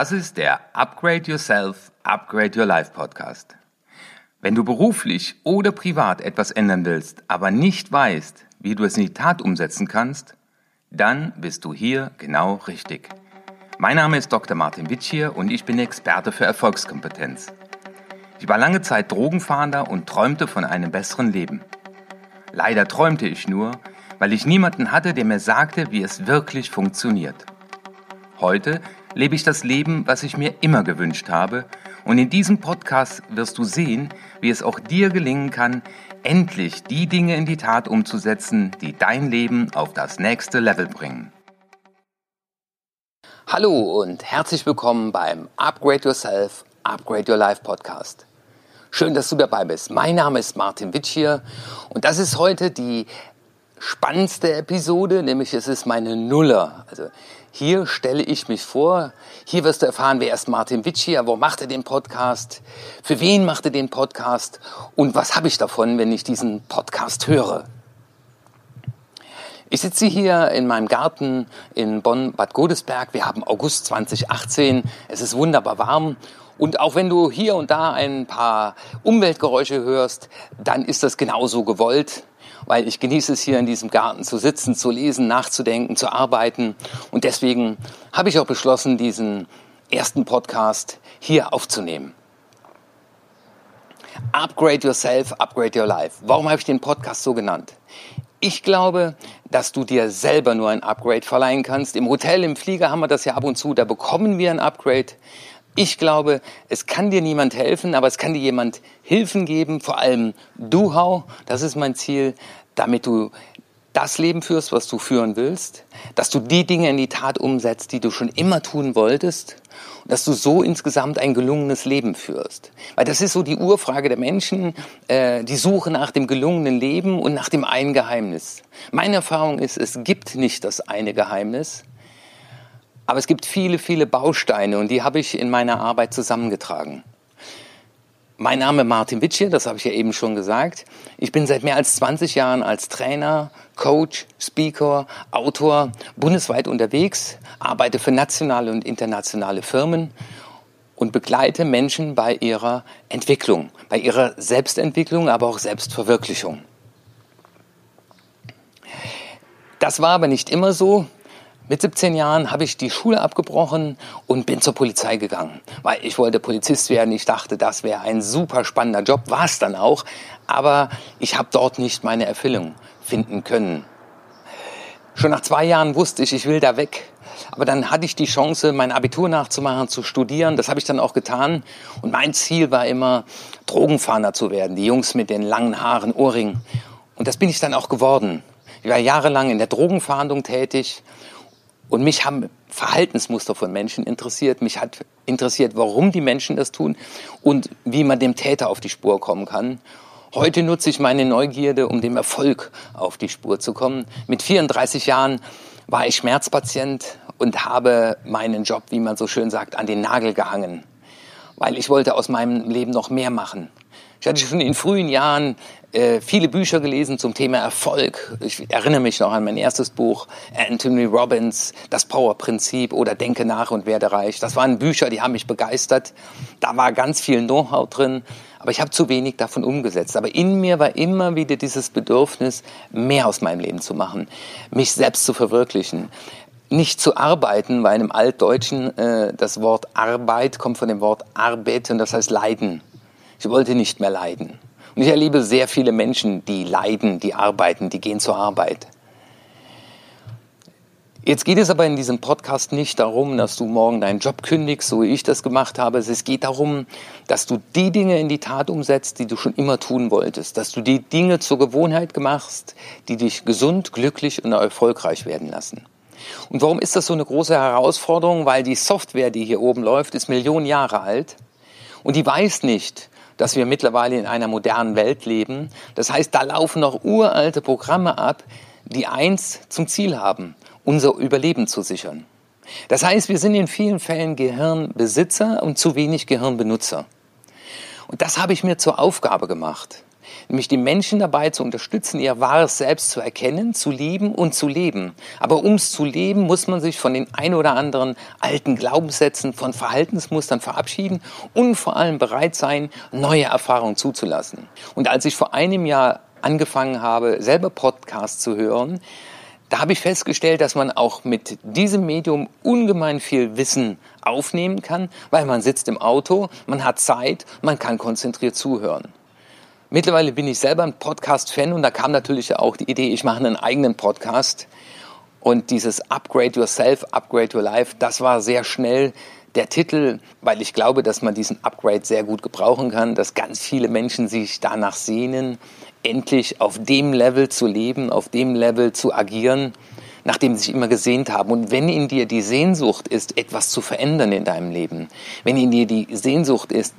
Das ist der Upgrade Yourself, Upgrade Your Life Podcast. Wenn du beruflich oder privat etwas ändern willst, aber nicht weißt, wie du es in die Tat umsetzen kannst, dann bist du hier genau richtig. Mein Name ist Dr. Martin Witsch hier und ich bin Experte für Erfolgskompetenz. Ich war lange Zeit Drogenfahnder und träumte von einem besseren Leben. Leider träumte ich nur, weil ich niemanden hatte, der mir sagte, wie es wirklich funktioniert. Heute lebe ich das Leben, was ich mir immer gewünscht habe, und in diesem Podcast wirst du sehen, wie es auch dir gelingen kann, endlich die Dinge in die Tat umzusetzen, die dein Leben auf das nächste Level bringen. Hallo und herzlich willkommen beim Upgrade Yourself, Upgrade Your Life Podcast. Schön, dass du dabei bist. Mein Name ist Martin Witsch hier und das ist heute die spannendste Episode, nämlich es ist meine Nuller. Also hier stelle ich mich vor, hier wirst du erfahren, wer ist Martin Witsch hier, wo macht er den Podcast, für wen macht er den Podcast und was habe ich davon, wenn ich diesen Podcast höre. Ich sitze hier in meinem Garten in Bonn-Bad Godesberg. Wir haben August 2018. Es ist wunderbar warm. Und auch wenn du hier und da ein paar Umweltgeräusche hörst, dann ist das genauso gewollt, weil ich genieße es hier in diesem Garten zu sitzen, zu lesen, nachzudenken, zu arbeiten. Und deswegen habe ich auch beschlossen, diesen ersten Podcast hier aufzunehmen. Upgrade Yourself, Upgrade Your Life. Warum habe ich den Podcast so genannt? Ich glaube, dass du dir selber nur ein Upgrade verleihen kannst. Im Hotel, im Flieger haben wir das ja ab und zu, da bekommen wir ein Upgrade. Ich glaube, es kann dir niemand helfen, aber es kann dir jemand Hilfen geben, vor allem du, Hau. Das ist mein Ziel, damit du das Leben führst, was du führen willst, dass du die Dinge in die Tat umsetzt, die du schon immer tun wolltest und dass du so insgesamt ein gelungenes Leben führst. Weil das ist so die Urfrage der Menschen, äh, die Suche nach dem gelungenen Leben und nach dem einen Geheimnis. Meine Erfahrung ist, es gibt nicht das eine Geheimnis, aber es gibt viele, viele Bausteine und die habe ich in meiner Arbeit zusammengetragen. Mein Name ist Martin Witsche, das habe ich ja eben schon gesagt. Ich bin seit mehr als 20 Jahren als Trainer, Coach, Speaker, Autor bundesweit unterwegs, arbeite für nationale und internationale Firmen und begleite Menschen bei ihrer Entwicklung, bei ihrer Selbstentwicklung, aber auch Selbstverwirklichung. Das war aber nicht immer so. Mit 17 Jahren habe ich die Schule abgebrochen und bin zur Polizei gegangen, weil ich wollte Polizist werden. Ich dachte, das wäre ein super spannender Job, war es dann auch, aber ich habe dort nicht meine Erfüllung finden können. Schon nach zwei Jahren wusste ich, ich will da weg. Aber dann hatte ich die Chance, mein Abitur nachzumachen, zu studieren. Das habe ich dann auch getan. Und mein Ziel war immer, Drogenfahnder zu werden. Die Jungs mit den langen Haaren, Ohrringen. Und das bin ich dann auch geworden. Ich war jahrelang in der Drogenfahndung tätig und mich haben Verhaltensmuster von Menschen interessiert. Mich hat interessiert, warum die Menschen das tun und wie man dem Täter auf die Spur kommen kann. Heute nutze ich meine Neugierde, um dem Erfolg auf die Spur zu kommen. Mit 34 Jahren war ich Schmerzpatient und habe meinen Job, wie man so schön sagt, an den Nagel gehangen, weil ich wollte aus meinem Leben noch mehr machen. Ich hatte schon in frühen Jahren äh, viele Bücher gelesen zum Thema Erfolg. Ich erinnere mich noch an mein erstes Buch, Anthony Robbins, Das Power-Prinzip oder Denke nach und werde reich. Das waren Bücher, die haben mich begeistert. Da war ganz viel Know-how drin, aber ich habe zu wenig davon umgesetzt. Aber in mir war immer wieder dieses Bedürfnis, mehr aus meinem Leben zu machen, mich selbst zu verwirklichen nicht zu arbeiten, weil im Altdeutschen äh, das Wort Arbeit kommt von dem Wort Arbeit und das heißt Leiden. Ich wollte nicht mehr leiden. Und ich erlebe sehr viele Menschen, die leiden, die arbeiten, die gehen zur Arbeit. Jetzt geht es aber in diesem Podcast nicht darum, dass du morgen deinen Job kündigst, so wie ich das gemacht habe. Es geht darum, dass du die Dinge in die Tat umsetzt, die du schon immer tun wolltest. Dass du die Dinge zur Gewohnheit machst, die dich gesund, glücklich und erfolgreich werden lassen. Und warum ist das so eine große Herausforderung? Weil die Software, die hier oben läuft, ist Millionen Jahre alt und die weiß nicht, dass wir mittlerweile in einer modernen Welt leben. Das heißt, da laufen noch uralte Programme ab, die eins zum Ziel haben, unser Überleben zu sichern. Das heißt, wir sind in vielen Fällen Gehirnbesitzer und zu wenig Gehirnbenutzer. Und das habe ich mir zur Aufgabe gemacht, nämlich die Menschen dabei zu unterstützen, ihr wahres Selbst zu erkennen, zu lieben und zu leben. Aber um es zu leben, muss man sich von den ein oder anderen alten Glaubenssätzen, von Verhaltensmustern verabschieden und vor allem bereit sein, neue Erfahrungen zuzulassen. Und als ich vor einem Jahr angefangen habe, selber Podcasts zu hören, da habe ich festgestellt, dass man auch mit diesem Medium ungemein viel Wissen aufnehmen kann, weil man sitzt im Auto, man hat Zeit, man kann konzentriert zuhören. Mittlerweile bin ich selber ein Podcast-Fan und da kam natürlich auch die Idee, ich mache einen eigenen Podcast. Und dieses Upgrade Yourself, Upgrade Your Life, das war sehr schnell der Titel, weil ich glaube, dass man diesen Upgrade sehr gut gebrauchen kann, dass ganz viele Menschen sich danach sehnen, endlich auf dem Level zu leben, auf dem Level zu agieren, nachdem sie sich immer gesehnt haben. Und wenn in dir die Sehnsucht ist, etwas zu verändern in deinem Leben, wenn in dir die Sehnsucht ist,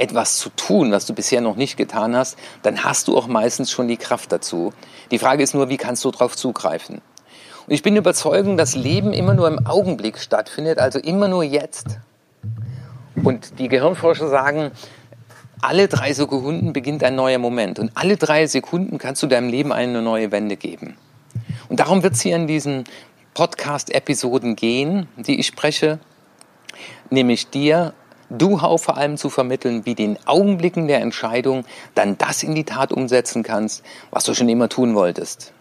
etwas zu tun, was du bisher noch nicht getan hast, dann hast du auch meistens schon die Kraft dazu. Die Frage ist nur, wie kannst du darauf zugreifen? Und ich bin überzeugt, dass Leben immer nur im Augenblick stattfindet, also immer nur jetzt. Und die Gehirnforscher sagen, alle drei Sekunden beginnt ein neuer Moment und alle drei Sekunden kannst du deinem Leben eine neue Wende geben. Und darum wird es hier in diesen Podcast-Episoden gehen, die ich spreche, nämlich dir Du-How vor allem zu vermitteln, wie den Augenblicken der Entscheidung dann das in die Tat umsetzen kannst, was du schon immer tun wolltest.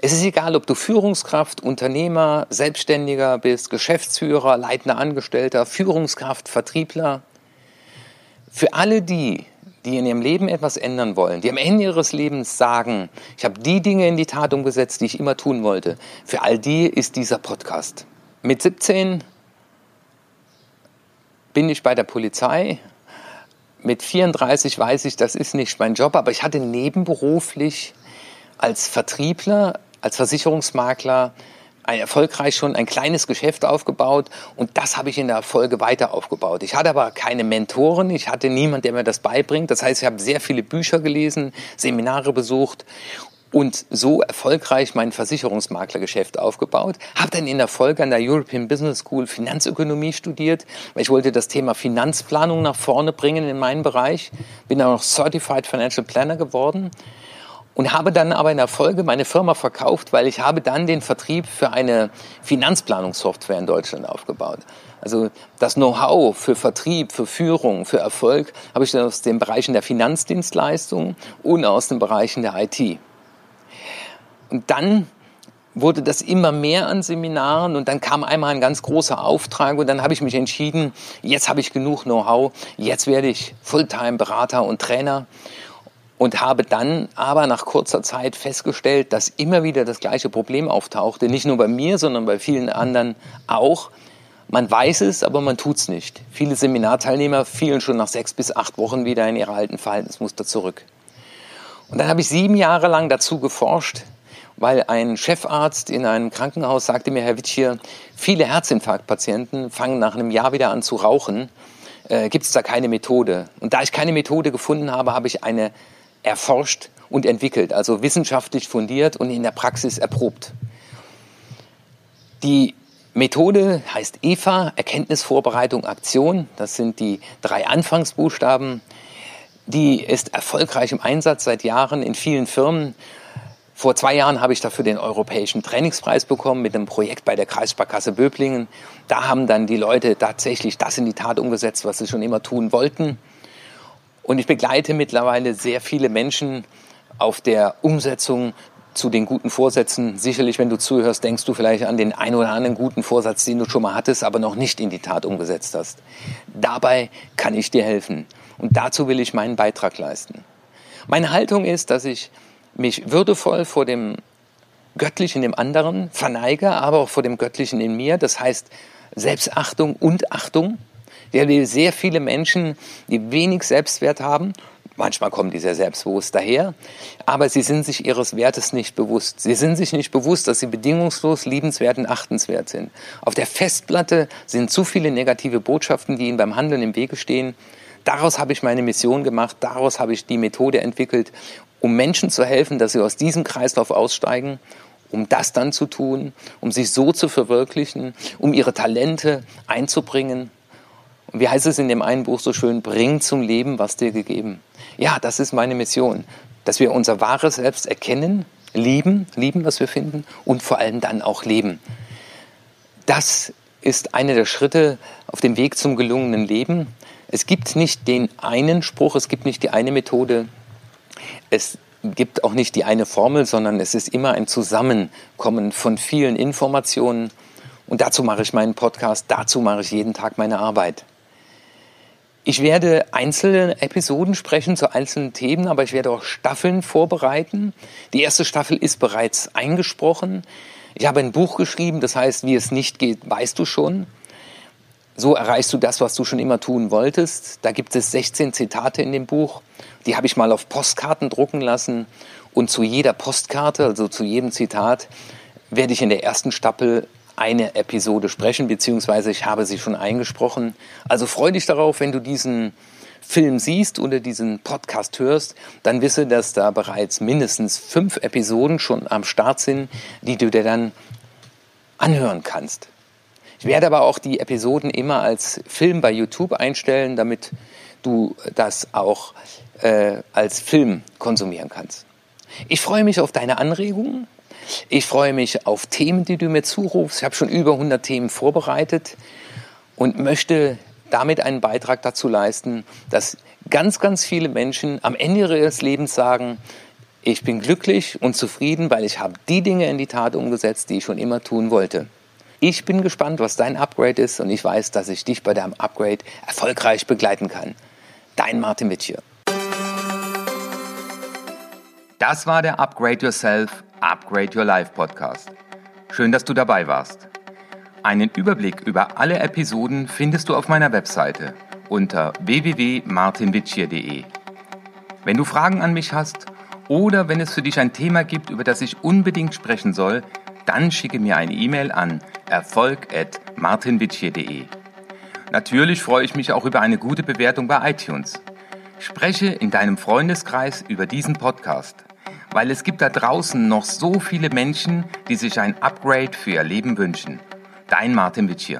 Es ist egal, ob du Führungskraft, Unternehmer, Selbstständiger bist, Geschäftsführer, leitender Angestellter, Führungskraft, Vertriebler. Für alle die, die in ihrem Leben etwas ändern wollen, die am Ende ihres Lebens sagen, ich habe die Dinge in die Tat umgesetzt, die ich immer tun wollte, für all die ist dieser Podcast. Mit 17 bin ich bei der Polizei. Mit 34 weiß ich, das ist nicht mein Job, aber ich hatte nebenberuflich als Vertriebler, als Versicherungsmakler erfolgreich schon ein kleines Geschäft aufgebaut und das habe ich in der Folge weiter aufgebaut. Ich hatte aber keine Mentoren, ich hatte niemand, der mir das beibringt. Das heißt, ich habe sehr viele Bücher gelesen, Seminare besucht und so erfolgreich mein Versicherungsmaklergeschäft aufgebaut. Habe dann in der Folge an der European Business School Finanzökonomie studiert, weil ich wollte das Thema Finanzplanung nach vorne bringen in meinem Bereich. Bin dann auch Certified Financial Planner geworden und habe dann aber in der Folge meine Firma verkauft, weil ich habe dann den Vertrieb für eine Finanzplanungssoftware in Deutschland aufgebaut. Also das Know-how für Vertrieb, für Führung, für Erfolg habe ich aus den Bereichen der Finanzdienstleistungen und aus den Bereichen der IT. Und dann wurde das immer mehr an Seminaren und dann kam einmal ein ganz großer Auftrag und dann habe ich mich entschieden, jetzt habe ich genug Know-how, jetzt werde ich Fulltime-Berater und Trainer und habe dann aber nach kurzer Zeit festgestellt, dass immer wieder das gleiche Problem auftauchte, nicht nur bei mir, sondern bei vielen anderen auch. Man weiß es, aber man tut es nicht. Viele Seminarteilnehmer fielen schon nach sechs bis acht Wochen wieder in ihre alten Verhaltensmuster zurück. Und dann habe ich sieben Jahre lang dazu geforscht, weil ein Chefarzt in einem Krankenhaus sagte mir, Herr Witsch, viele Herzinfarktpatienten fangen nach einem Jahr wieder an zu rauchen. Äh, Gibt es da keine Methode? Und da ich keine Methode gefunden habe, habe ich eine erforscht und entwickelt, also wissenschaftlich fundiert und in der Praxis erprobt. Die Methode heißt EVA, Erkenntnisvorbereitung, Aktion. Das sind die drei Anfangsbuchstaben. Die ist erfolgreich im Einsatz seit Jahren in vielen Firmen. Vor zwei Jahren habe ich dafür den Europäischen Trainingspreis bekommen mit einem Projekt bei der Kreissparkasse Böblingen. Da haben dann die Leute tatsächlich das in die Tat umgesetzt, was sie schon immer tun wollten. Und ich begleite mittlerweile sehr viele Menschen auf der Umsetzung zu den guten Vorsätzen. Sicherlich, wenn du zuhörst, denkst du vielleicht an den einen oder anderen guten Vorsatz, den du schon mal hattest, aber noch nicht in die Tat umgesetzt hast. Dabei kann ich dir helfen. Und dazu will ich meinen Beitrag leisten. Meine Haltung ist, dass ich mich würdevoll vor dem Göttlichen im anderen verneige, aber auch vor dem Göttlichen in mir. Das heißt Selbstachtung und Achtung. Wir haben sehr viele Menschen, die wenig Selbstwert haben. Manchmal kommen die sehr selbstbewusst daher, aber sie sind sich ihres Wertes nicht bewusst. Sie sind sich nicht bewusst, dass sie bedingungslos liebenswert und achtenswert sind. Auf der Festplatte sind zu viele negative Botschaften, die ihnen beim Handeln im Wege stehen. Daraus habe ich meine Mission gemacht, daraus habe ich die Methode entwickelt, um Menschen zu helfen, dass sie aus diesem Kreislauf aussteigen um das dann zu tun, um sich so zu verwirklichen, um ihre Talente einzubringen und wie heißt es in dem einen Buch so schön, bring zum Leben, was dir gegeben. Ja, das ist meine Mission. dass wir unser wahres Selbst erkennen, lieben, lieben, was wir finden und vor allem dann auch leben. Das ist einer der Schritte auf dem Weg zum gelungenen Leben. Es gibt nicht den einen Spruch, es gibt nicht die eine Methode, es gibt auch nicht die eine Formel, sondern es ist immer ein Zusammenkommen von vielen Informationen. Und dazu mache ich meinen Podcast, dazu mache ich jeden Tag meine Arbeit. Ich werde einzelne Episoden sprechen zu einzelnen Themen, aber ich werde auch Staffeln vorbereiten. Die erste Staffel ist bereits eingesprochen. Ich habe ein Buch geschrieben, das heißt, wie es nicht geht, weißt du schon. So erreichst du das, was du schon immer tun wolltest. Da gibt es 16 Zitate in dem Buch. Die habe ich mal auf Postkarten drucken lassen. Und zu jeder Postkarte, also zu jedem Zitat, werde ich in der ersten Staffel eine Episode sprechen, beziehungsweise ich habe sie schon eingesprochen. Also freu dich darauf, wenn du diesen Film siehst oder diesen Podcast hörst, dann wisse, dass da bereits mindestens fünf Episoden schon am Start sind, die du dir dann anhören kannst. Ich werde aber auch die Episoden immer als Film bei YouTube einstellen, damit du das auch äh, als Film konsumieren kannst. Ich freue mich auf deine Anregungen. Ich freue mich auf Themen, die du mir zurufst. Ich habe schon über 100 Themen vorbereitet und möchte damit einen Beitrag dazu leisten, dass ganz, ganz viele Menschen am Ende ihres Lebens sagen, ich bin glücklich und zufrieden, weil ich habe die Dinge in die Tat umgesetzt, die ich schon immer tun wollte. Ich bin gespannt, was dein Upgrade ist und ich weiß, dass ich dich bei deinem Upgrade erfolgreich begleiten kann. Dein Martin Witsch hier. Das war der Upgrade Yourself, Upgrade Your Life Podcast. Schön, dass du dabei warst. Einen Überblick über alle Episoden findest du auf meiner Webseite unter www.martinwitschier.de. Wenn du Fragen an mich hast oder wenn es für dich ein Thema gibt, über das ich unbedingt sprechen soll, dann schicke mir eine E-Mail an erfolg.martinwitschier.de. Natürlich freue ich mich auch über eine gute Bewertung bei iTunes. Spreche in deinem Freundeskreis über diesen Podcast, weil es gibt da draußen noch so viele Menschen, die sich ein Upgrade für ihr Leben wünschen. Dein Martin Witsch.